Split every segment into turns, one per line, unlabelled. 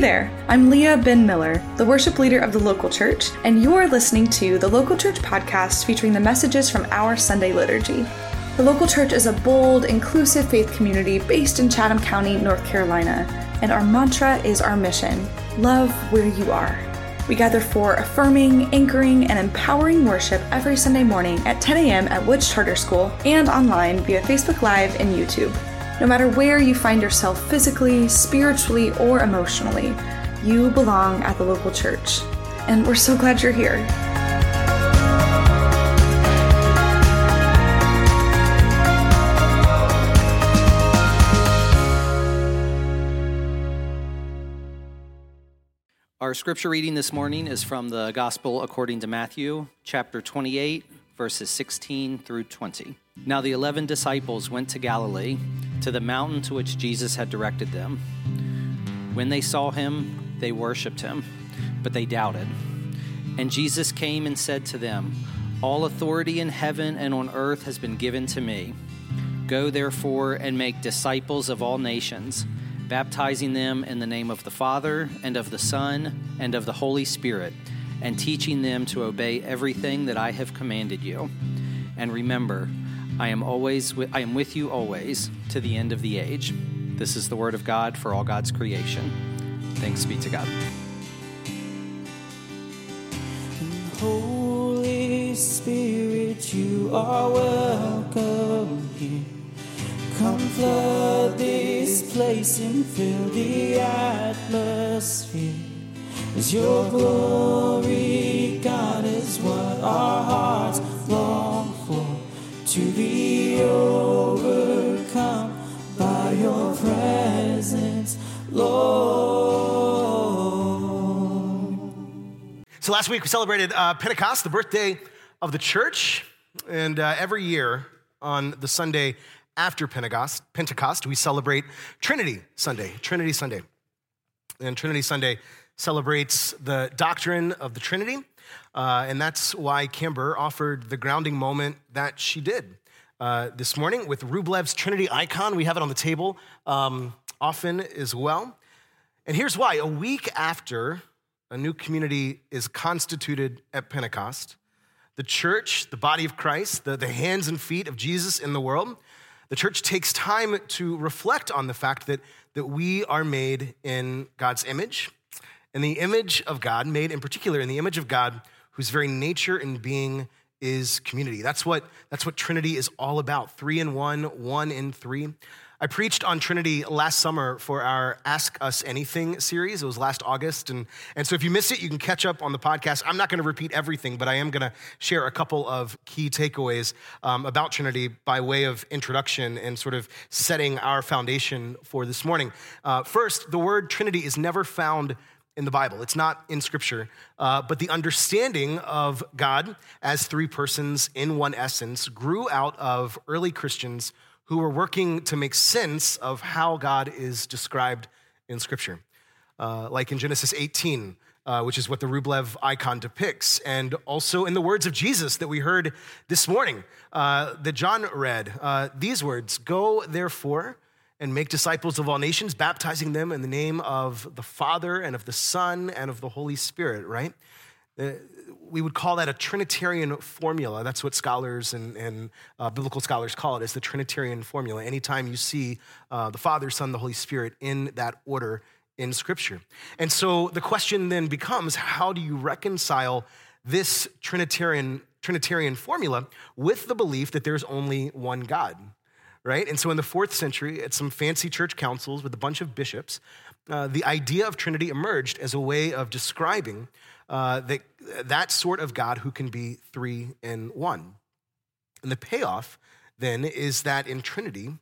there, I'm Leah Ben Miller, the worship leader of the local church, and you're listening to the Local Church podcast featuring the messages from our Sunday liturgy. The local church is a bold, inclusive faith community based in Chatham County, North Carolina, and our mantra is our mission love where you are. We gather for affirming, anchoring, and empowering worship every Sunday morning at 10 a.m. at Woods Charter School and online via Facebook Live and YouTube. No matter where you find yourself physically, spiritually, or emotionally, you belong at the local church. And we're so glad you're here.
Our scripture reading this morning is from the Gospel according to Matthew, chapter 28, verses 16 through 20. Now the eleven disciples went to Galilee, to the mountain to which Jesus had directed them. When they saw him, they worshipped him, but they doubted. And Jesus came and said to them, All authority in heaven and on earth has been given to me. Go therefore and make disciples of all nations, baptizing them in the name of the Father, and of the Son, and of the Holy Spirit and teaching them to obey everything that I have commanded you. And remember, I am always with, I am with you always to the end of the age. This is the word of God for all God's creation. Thanks be to God.
Holy Spirit, you are welcome here. Come flood this place and fill the atmosphere. Is your glory, God, is what our hearts long for. To be overcome by your presence, Lord.
So last week we celebrated uh, Pentecost, the birthday of the church, and uh, every year on the Sunday after Pentecost, Pentecost, we celebrate Trinity Sunday. Trinity Sunday, and Trinity Sunday celebrates the doctrine of the Trinity, uh, and that's why Kimber offered the grounding moment that she did uh, this morning with Rublev's Trinity icon. We have it on the table um, often as well. And here's why: a week after a new community is constituted at Pentecost, the church, the body of Christ, the, the hands and feet of Jesus in the world, the church takes time to reflect on the fact that, that we are made in God's image, in the image of God, made in particular in the image of God, whose very nature and being is community. That's what, that's what Trinity is all about three in one, one in three. I preached on Trinity last summer for our Ask Us Anything series. It was last August. And, and so if you missed it, you can catch up on the podcast. I'm not going to repeat everything, but I am going to share a couple of key takeaways um, about Trinity by way of introduction and sort of setting our foundation for this morning. Uh, first, the word Trinity is never found in the Bible. It's not in Scripture, uh, but the understanding of God as three persons in one essence grew out of early Christians who were working to make sense of how God is described in Scripture. Uh, like in Genesis 18, uh, which is what the Rublev icon depicts, and also in the words of Jesus that we heard this morning, uh, that John read. Uh, these words Go, therefore, and make disciples of all nations, baptizing them in the name of the Father and of the Son and of the Holy Spirit, right? Uh, we would call that a Trinitarian formula. That's what scholars and, and uh, biblical scholars call it, is the Trinitarian formula. Anytime you see uh, the Father, Son, the Holy Spirit in that order in Scripture. And so the question then becomes how do you reconcile this Trinitarian, Trinitarian formula with the belief that there's only one God? Right? And so in the fourth century, at some fancy church councils with a bunch of bishops, uh, the idea of Trinity emerged as a way of describing uh, that, that sort of God who can be three in one. And the payoff then is that in Trinity,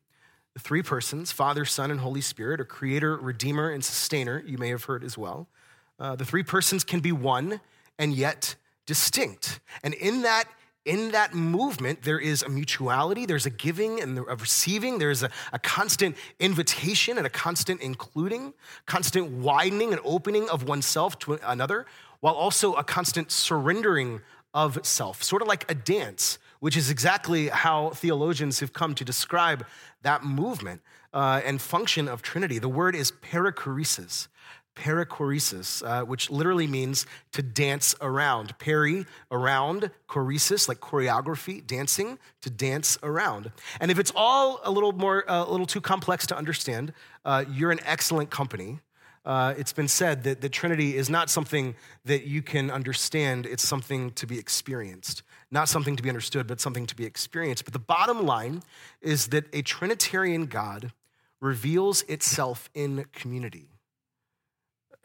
the three persons, Father, Son, and Holy Spirit, are creator, redeemer, and sustainer, you may have heard as well. Uh, the three persons can be one and yet distinct. And in that in that movement, there is a mutuality, there's a giving and a receiving, there's a, a, constant invitation and a constant including, constant widening and opening of oneself to another, while also a constant surrendering of self, sort of like a dance, which is exactly how theologians have come to describe that movement uh, and function of Trinity. The word is perichoresis. Perichoresis, uh, which literally means to dance around. Peri, around, choresis, like choreography, dancing, to dance around. And if it's all a little more, uh, a little too complex to understand, uh, you're in excellent company. Uh, it's been said that the Trinity is not something that you can understand, it's something to be experienced. Not something to be understood, but something to be experienced. But the bottom line is that a Trinitarian God reveals itself in community.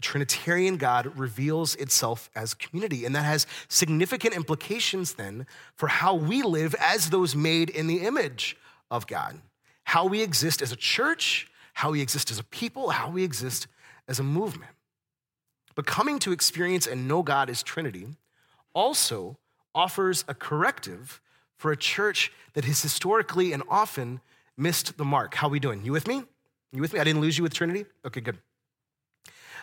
Trinitarian God reveals itself as community, and that has significant implications then for how we live as those made in the image of God, how we exist as a church, how we exist as a people, how we exist as a movement. But coming to experience and know God as Trinity also offers a corrective for a church that has historically and often missed the mark. How are we doing? You with me? You with me? I didn't lose you with Trinity? Okay, good.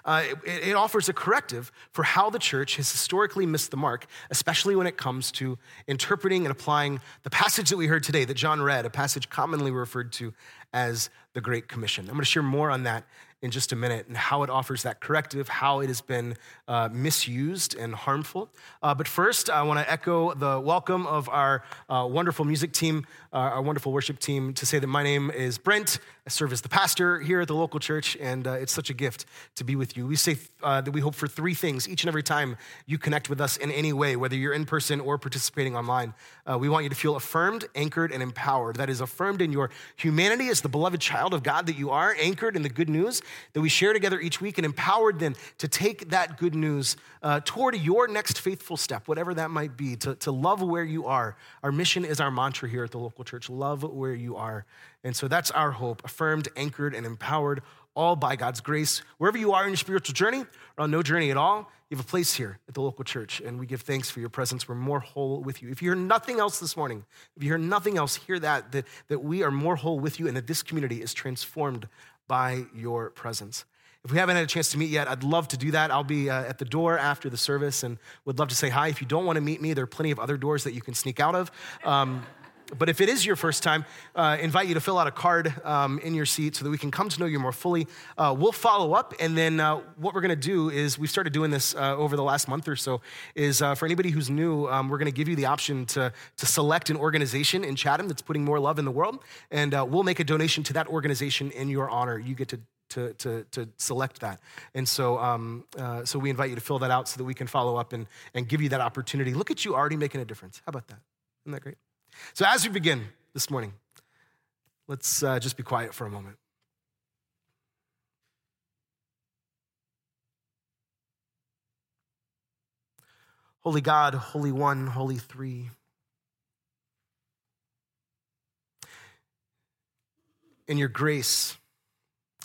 Uh, it, it, offers a corrective for how the church has historically missed the mark, especially when it comes to interpreting and applying the passage that we heard today, that John read, a passage commonly referred to as the Great Commission. I'm going to share more on that in just a minute and how it offers that corrective, how it has been uh, misused and harmful. Uh, but first, I want to echo the welcome of our uh, wonderful music team, uh, our wonderful worship team, to say that my name is Brent. I serve as the pastor here at the local church, and uh, it's such a gift to be with you. We say uh, that we hope for three things each and every time you connect with us in any way, whether you're in person or participating online. we want you to feel affirmed, anchored, and empowered. That is, affirmed in your humanity as the beloved child of God that you are, anchored in the good news that we share together each week and empowered then to take that good news uh, toward your next faithful step, whatever that might be, to, to love where you are. Our mission is our mantra here at the local church love where you are. And so that's our hope, affirmed, anchored, and empowered, all by God's grace. Wherever you are in your spiritual journey or on no journey at all, you have a place here at the local church, and we give thanks for your presence. We're more whole with you. If you hear nothing else this morning, if you hear nothing else, hear that, that, that we are more whole with you and that this community is transformed by your presence. If we haven't had a chance to meet yet, I'd love to do that. I'll be uh, at the door after the service and would love to say hi. If you don't want to meet me, there are plenty of other doors that you can sneak out of. Um, but if it is your first time, uh, invite you to fill out a card um, in your seat so that we can come to know you more fully. Uh, we'll follow up, and then uh, what we're going to do is we've started doing this uh, over the last month or so. Is uh, for anybody who's new, um, we're going to give you the option to to select an organization in Chatham that's putting more love in the world, and uh, we'll make a donation to that organization in your honor. You get to to, to, to select that. And so, um, uh, so we invite you to fill that out so that we can follow up and, and give you that opportunity. Look at you already making a difference. How about that? Isn't that great? So, as we begin this morning, let's uh, just be quiet for a moment. Holy God, Holy One, Holy Three. In your grace,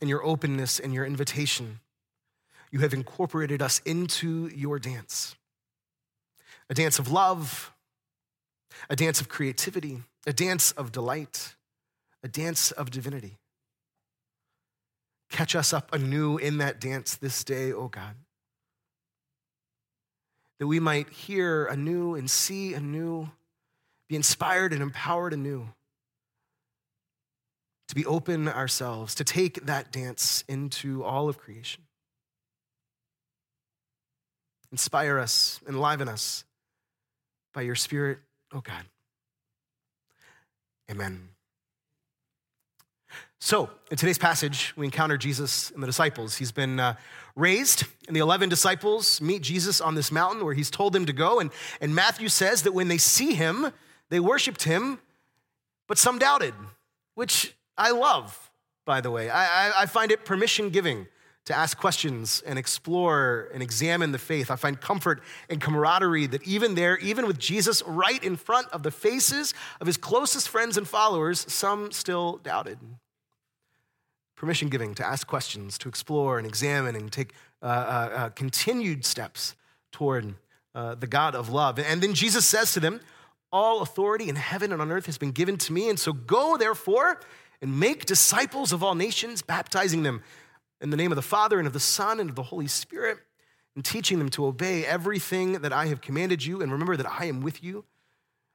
in your openness, in your invitation, you have incorporated us into your dance. A dance of love, a dance of creativity, a dance of delight, a dance of divinity. Catch us up anew in that dance this day, O oh God, that we might hear anew and see anew, be inspired and empowered anew, to be open ourselves, to take that dance into all of creation. Inspire us, enliven us by your Spirit Oh, God. Amen. So, in today's passage, we encounter Jesus and the disciples. He's been uh, raised, and the 11 disciples meet Jesus on this mountain where he's told them to go. And, and Matthew says that when they see him, they worshiped him, but some doubted, which I love, by the way. I, I, I find it permission giving to ask questions and explore and examine the faith. I find comfort and camaraderie that even there, even with Jesus right in front of the faces of his closest friends and followers, some still doubted. Permission giving to ask questions, to explore and examine and take uh, uh, uh, continued steps toward uh, the God of love. And then Jesus says to them, All authority in heaven and on earth has been given to me. And so go, therefore, and make disciples of all nations, baptizing them in the name of the Father and of the Son and of the Holy Spirit, and teaching them to obey everything that I have commanded you. And remember that I am with you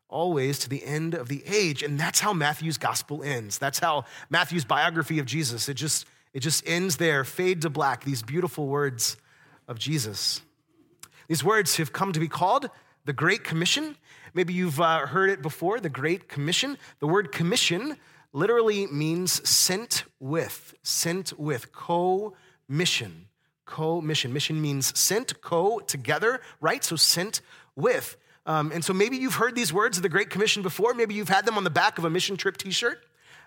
always to the end of the age. And that's how Matthew's gospel ends. That's how Matthew's biography of Jesus, it just It just ends there, fade to black, these beautiful words of Jesus. These words have come to be called the Great Commission. Maybe you've uh, heard it before, the Great Commission. The word commission literally means sent with, sent with, co mission. Co mission. Mission means sent, co, together, right? So sent with. Um, and so maybe you've heard these words of the Great Commission before. Maybe you've had them on the back of a mission trip t shirt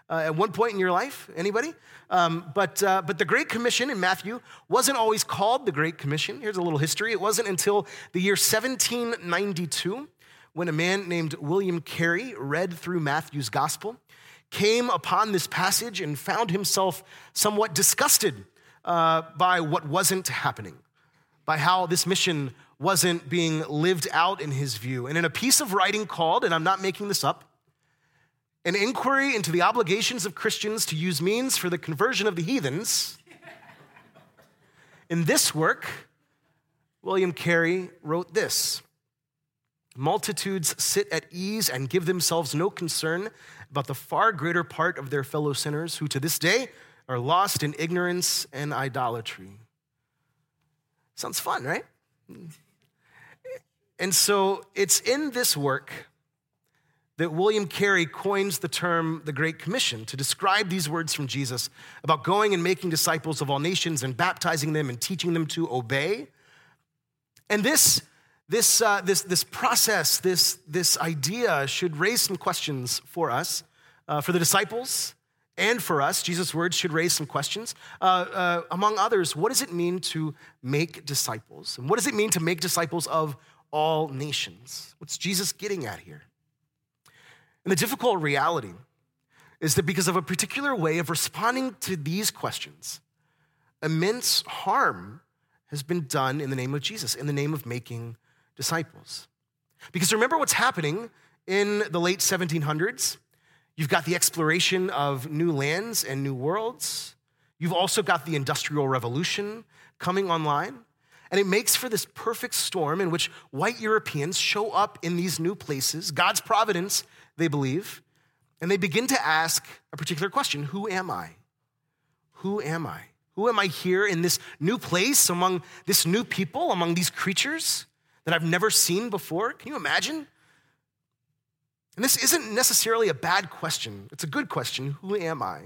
uh, at one point in your life? Anybody? Um, but, uh, but the Great Commission in Matthew wasn't always called the Great Commission. Here's a little history. It wasn't until the year 1792 when a man named William Carey read through Matthew's gospel, came upon this passage and found himself somewhat disgusted uh, by what wasn't happening, by how this mission wasn't being lived out in his view. And in a piece of writing called, and I'm not making this up, an inquiry into the obligations of Christians to use means for the conversion of the heathens. In this work, William Carey wrote this Multitudes sit at ease and give themselves no concern about the far greater part of their fellow sinners who to this day are lost in ignorance and idolatry. Sounds fun, right? And so it's in this work that William Carey coins the term the Great Commission to describe these words from Jesus about going and making disciples of all nations and baptizing them and teaching them to obey. And this, this, uh, this, this process, this, this idea should raise some questions for us, uh, for the disciples, and for us. Jesus' words should raise some questions. Uh, uh among others, what does it mean to make disciples? And what does it mean to make disciples of all nations? What's Jesus getting at here? And the difficult reality is that because of a particular way of responding to these questions, immense harm has been done in the name of Jesus, in the name of making disciples. Because remember what's happening in the late 1700s? You've got the exploration of new lands and new worlds. You've also got the Industrial Revolution coming online. And it makes for this perfect storm in which white Europeans show up in these new places. God's providence they believe, and they begin to ask a particular question Who am I? Who am I? Who am I here in this new place among this new people, among these creatures that I've never seen before? Can you imagine? And this isn't necessarily a bad question. It's a good question. Who am I?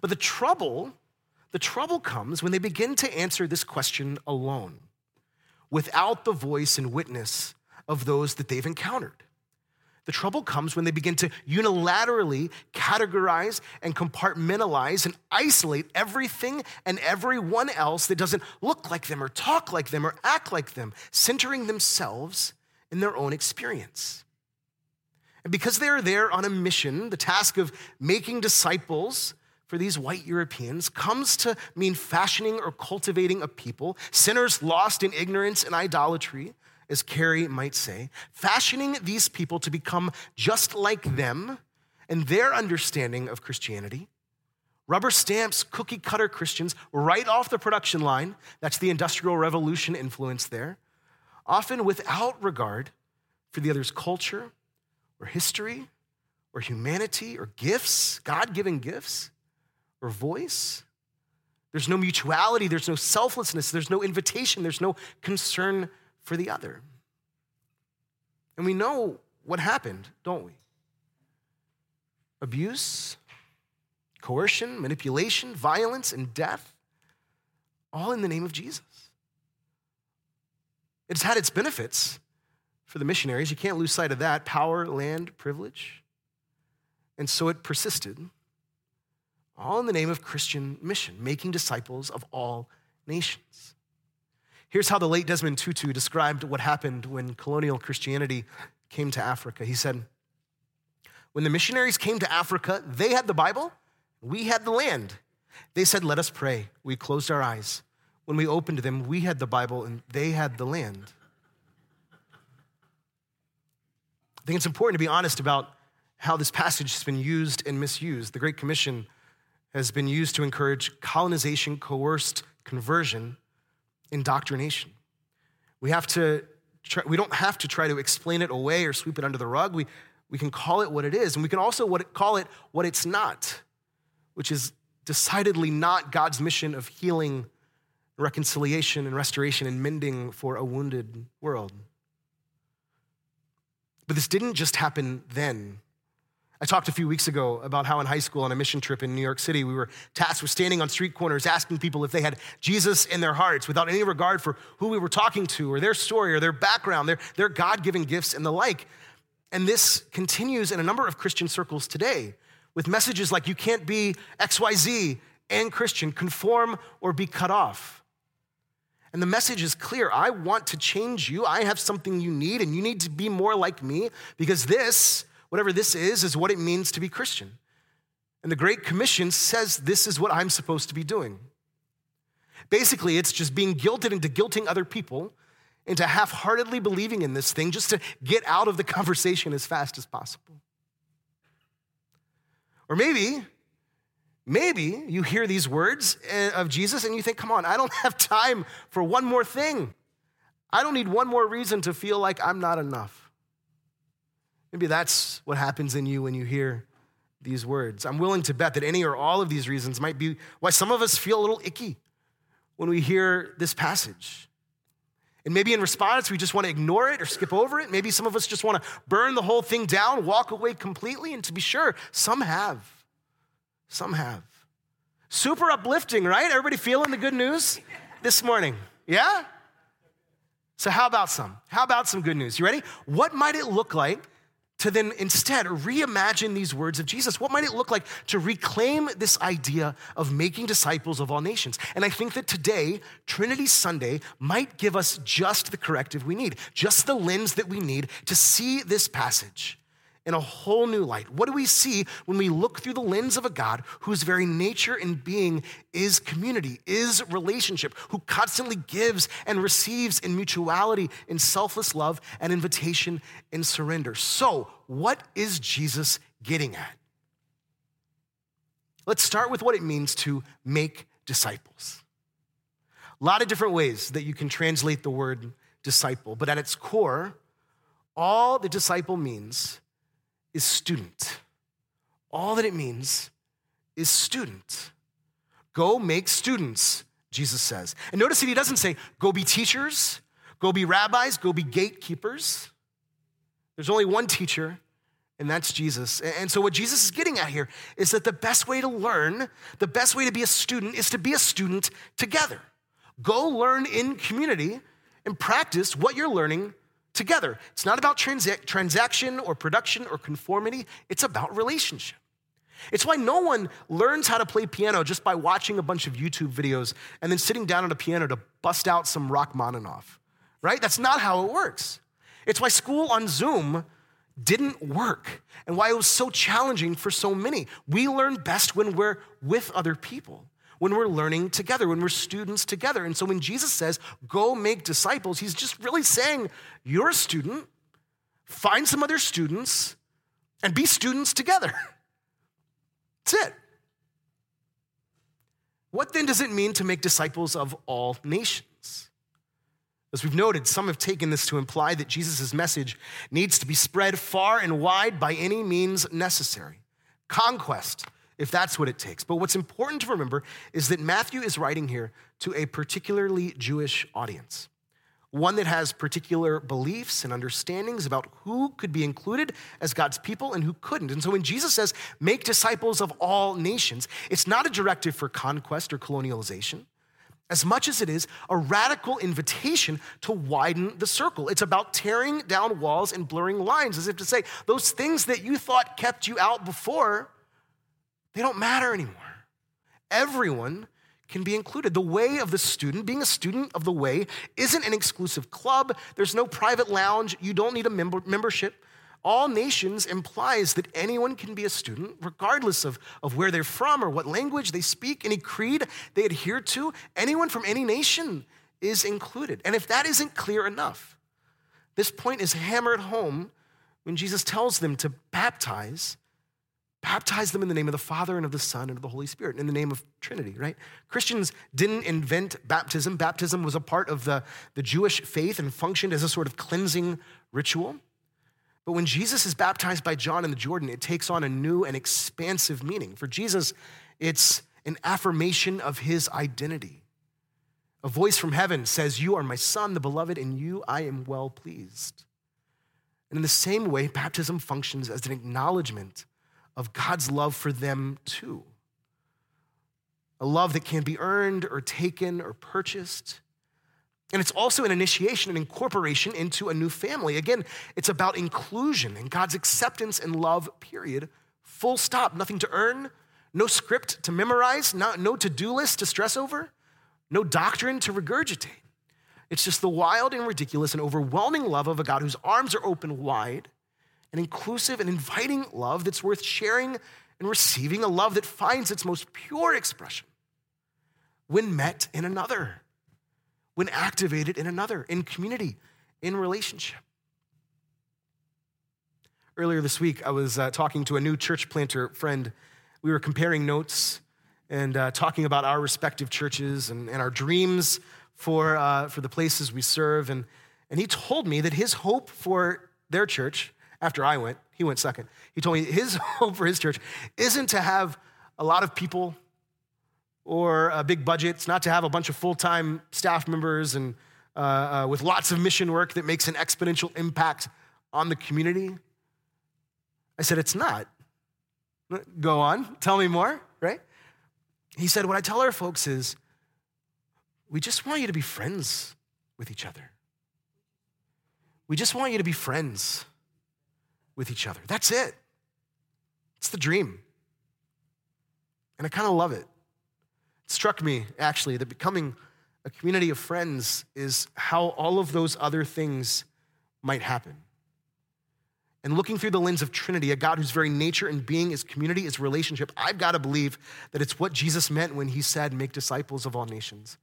But the trouble, the trouble comes when they begin to answer this question alone, without the voice and witness of those that they've encountered. The trouble comes when they begin to unilaterally categorize and compartmentalize and isolate everything and everyone else that doesn't look like them or talk like them or act like them, centering themselves in their own experience. And because they are there on a mission, the task of making disciples for these white Europeans comes to mean fashioning or cultivating a people, sinners lost in ignorance and idolatry, as Carey might say, fashioning these people to become just like them and their understanding of Christianity. Rubber stamps cookie cutter Christians right off the production line. That's the Industrial Revolution influence there. Often without regard for the other's culture or history or humanity or gifts, God given gifts or voice. There's no mutuality, there's no selflessness, there's no invitation, there's no concern for the other. And we know what happened, don't we? Abuse, coercion, manipulation, violence, and death, all in the name of Jesus. It's had its benefits for the missionaries. You can't lose sight of that power, land, privilege. And so it persisted, all in the name of Christian mission, making disciples of all nations. Here's how the late Desmond Tutu described what happened when colonial Christianity came to Africa. He said, When the missionaries came to Africa, they had the Bible, we had the land. They said, Let us pray. We closed our eyes. When we opened them, we had the Bible and they had the land. I think it's important to be honest about how this passage has been used and misused. The Great Commission has been used to encourage colonization, coerced conversion indoctrination. We have to try, we don't have to try to explain it away or sweep it under the rug. We, we can call it what it is, and we can also what, call it what it's not, which is decidedly not God's mission of healing, reconciliation, and restoration and mending for a wounded world. But this didn't just happen then. I talked a few weeks ago about how in high school on a mission trip in New York City, we were tasked with standing on street corners asking people if they had Jesus in their hearts without any regard for who we were talking to or their story or their background, their, their God given gifts and the like. And this continues in a number of Christian circles today with messages like you can't be XYZ and Christian, conform or be cut off. And the message is clear I want to change you. I have something you need, and you need to be more like me because this whatever this is, is what it means to be Christian. And the Great Commission says this is what I'm supposed to be doing. Basically, it's just being guilted into guilting other people into half heartedly believing in this thing just to get out of the conversation as fast as possible. Or maybe, maybe you hear these words eh, of Jesus and you think, come on, I don't have time for one more thing. I don't need one more reason to feel like I'm not enough. Maybe that's what happens in you when you hear these words. I'm willing to bet that any or all of these reasons might be why some of us feel a little icky when we hear this passage. And maybe in response, we just want to ignore it or skip over it. Maybe some of us just want to burn the whole thing down, walk away completely. And to be sure, some have. Some have. Super uplifting, right? Everybody feeling the good news this morning? Yeah? So, how about some? How about some good news? You ready? What might it look like to then instead reimagine these words of Jesus. What might it look like to reclaim this idea of making disciples of all nations? And I think that today, Trinity Sunday might give us just the corrective we need, just the lens that we need to see this passage in a whole new light. What do we see when we look through the lens of a God whose very nature and being is community, is relationship, who constantly gives and receives in mutuality, in selfless love, and invitation and surrender? So, what is Jesus getting at? Let's start with what it means to make disciples. A lot of different ways that you can translate the word disciple, but at its core, all the disciple means is student. All that it means is student. Go make students, Jesus says. And notice that he doesn't say, go be teachers, go be rabbis, go be gatekeepers. There's only one teacher, and that's Jesus. And so, what Jesus is getting at here is that the best way to learn, the best way to be a student, is to be a student together. Go learn in community and practice what you're learning together. It's not about transa- transaction or production or conformity, it's about relationship. It's why no one learns how to play piano just by watching a bunch of YouTube videos and then sitting down at a piano to bust out some Rachmaninoff, right? That's not how it works. It's why school on Zoom didn't work and why it was so challenging for so many. We learn best when we're with other people when we're learning together, when we're students together. And so when Jesus says, go make disciples, he's just really saying, you're a student, find some other students, and be students together. That's it. What then does it mean to make disciples of all nations? As we've noted, some have taken this to imply that Jesus' message needs to be spread far and wide by any means necessary. Conquest, if that's what it takes. But what's important to remember is that Matthew is writing here to a particularly Jewish audience, one that has particular beliefs and understandings about who could be included as God's people and who couldn't. And so when Jesus says, make disciples of all nations, it's not a directive for conquest or colonialization. As much as it is a radical invitation to widen the circle. It's about tearing down walls and blurring lines, as if to say, those things that you thought kept you out before, they don't matter anymore. Everyone can be included. The way of the student, being a student of the way, isn't an exclusive club. There's no private lounge. You don't need a member- membership. All nations implies that anyone can be a student, regardless of, of where they're from or what language they speak, any creed they adhere to. Anyone from any nation is included. And if that isn't clear enough, this point is hammered home when Jesus tells them to baptize Baptize them in the name of the Father and of the Son and of the Holy Spirit, in the name of Trinity, right? Christians didn't invent baptism. Baptism was a part of the, the Jewish faith and functioned as a sort of cleansing ritual. But when Jesus is baptized by John in the Jordan, it takes on a new and expansive meaning. For Jesus, it's an affirmation of his identity. A voice from heaven says, You are my son, the beloved, and you I am well pleased. And in the same way, baptism functions as an acknowledgement of God's love for them too. A love that can be earned or taken or purchased. And it's also an initiation, an incorporation into a new family. Again, it's about inclusion and God's acceptance and love, period. Full stop. Nothing to earn, no script to memorize, not, no to do list to stress over, no doctrine to regurgitate. It's just the wild and ridiculous and overwhelming love of a God whose arms are open wide, an inclusive and inviting love that's worth sharing and receiving, a love that finds its most pure expression when met in another when activated in another, in community, in relationship. Earlier this week, I was uh, talking to a new church planter friend. We were comparing notes and uh, talking about our respective churches and, and our dreams for, uh, for the places we serve. And, and he told me that his hope for their church, after I went, he went second. He told me his hope for his church isn't to have a lot of people or a big budget. It's not to have a bunch of full time staff members and uh, uh, with lots of mission work that makes an exponential impact on the community. I said, It's not. Go on, tell me more, right? He said, What I tell our folks is, we just want you to be friends with each other. We just want you to be friends with each other. That's it. It's the dream. And I kind of love it. It struck me, actually, that becoming a community of friends is how all of those other things might happen. And looking through the lens of Trinity, a God whose very nature and being is community, is relationship, I've got to believe that it's what Jesus meant when he said, Make disciples of all nations,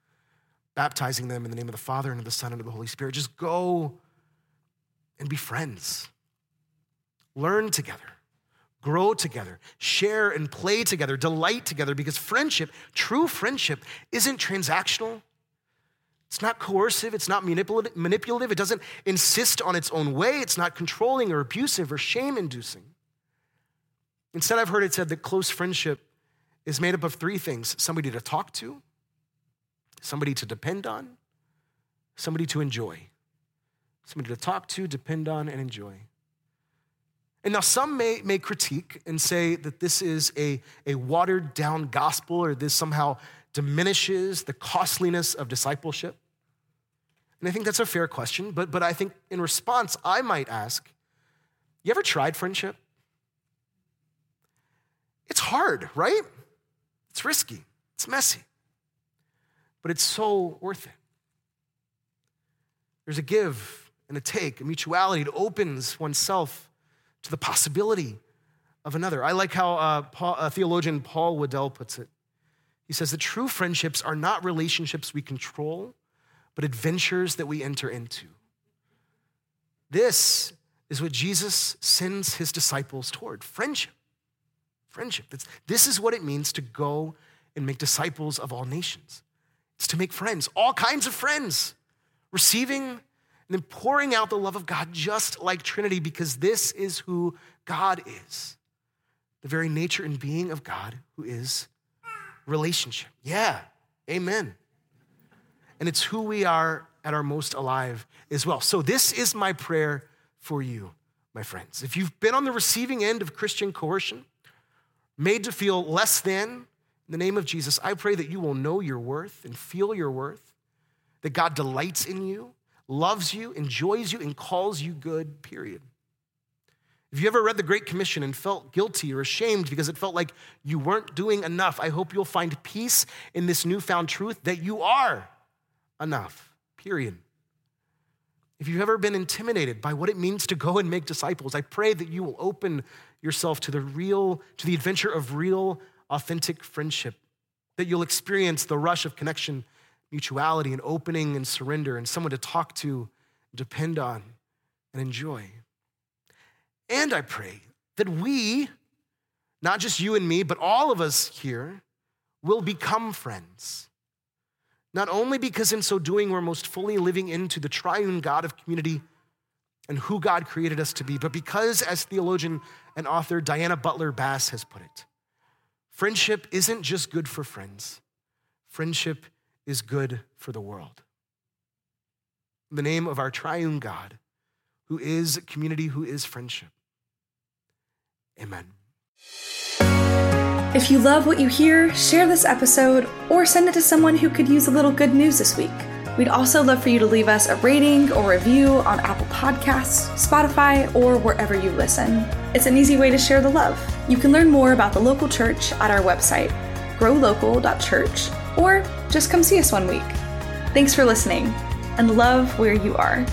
baptizing them in the name of the Father and of the Son and of the Holy Spirit. Just go and be friends, learn together grow together, share and play together, delight together, because friendship, true friendship, isn't transactional. It's not coercive, it's not manipulative, it doesn't insist on its own way, it's not controlling or abusive or shame inducing. Instead, I've heard it said that close friendship is made up of three things somebody to talk to, somebody to depend on, somebody to enjoy. Somebody to talk to, depend on, and enjoy. And now some may, may critique and say that this is a, a watered down gospel or this somehow diminishes the costliness of discipleship. And I think that's a fair question, but, but I think in response, I might ask you ever tried friendship? It's hard, right? It's risky, it's messy, but it's so worth it. There's a give and a take, a mutuality. It opens oneself to the possibility of another. I like how uh, Paul, uh, theologian Paul Wadell puts it. He says that true friendships are not relationships we control, but adventures that we enter into. This is what Jesus sends his disciples toward friendship. Friendship. this is what it means to go and make disciples of all nations. It's to make friends, all kinds of friends, receiving and then pouring out the love of God just like Trinity, because this is who God is the very nature and being of God, who is relationship. Yeah, amen. And it's who we are at our most alive as well. So, this is my prayer for you, my friends. If you've been on the receiving end of Christian coercion, made to feel less than, in the name of Jesus, I pray that you will know your worth and feel your worth, that God delights in you, loves you, enjoys you, and calls you good, period. If you ever read the Great Commission and felt guilty or ashamed because it felt like you weren't doing enough, I hope you'll find peace in this newfound truth that you are enough, period. If you've ever been intimidated by what it means to go and make disciples, I pray that you will open yourself to the real, to the adventure of real, authentic friendship, that you'll experience the rush of connection mutuality and opening and surrender and someone to talk to, depend on, and enjoy. And I pray that we, not just you and me, but all of us here, will become friends. Not only because in so doing we're most fully living into the triune God of community and who God created us to be, but because, as theologian and author Diana Butler Bass has put it, Friendship isn't just good for friends, friendship is good for the world. In the name of our triune God, who is community, who is friendship. Amen.
If you love what you hear, share this episode or send it to someone who could use a little good news this week. We'd also love for you to leave us a rating or review on Apple Podcasts, Spotify, or wherever you listen. It's an easy way to share the love. You can learn more about the local church at our website, growlocal.church, or just come see us one week. Thanks for listening and love where you are.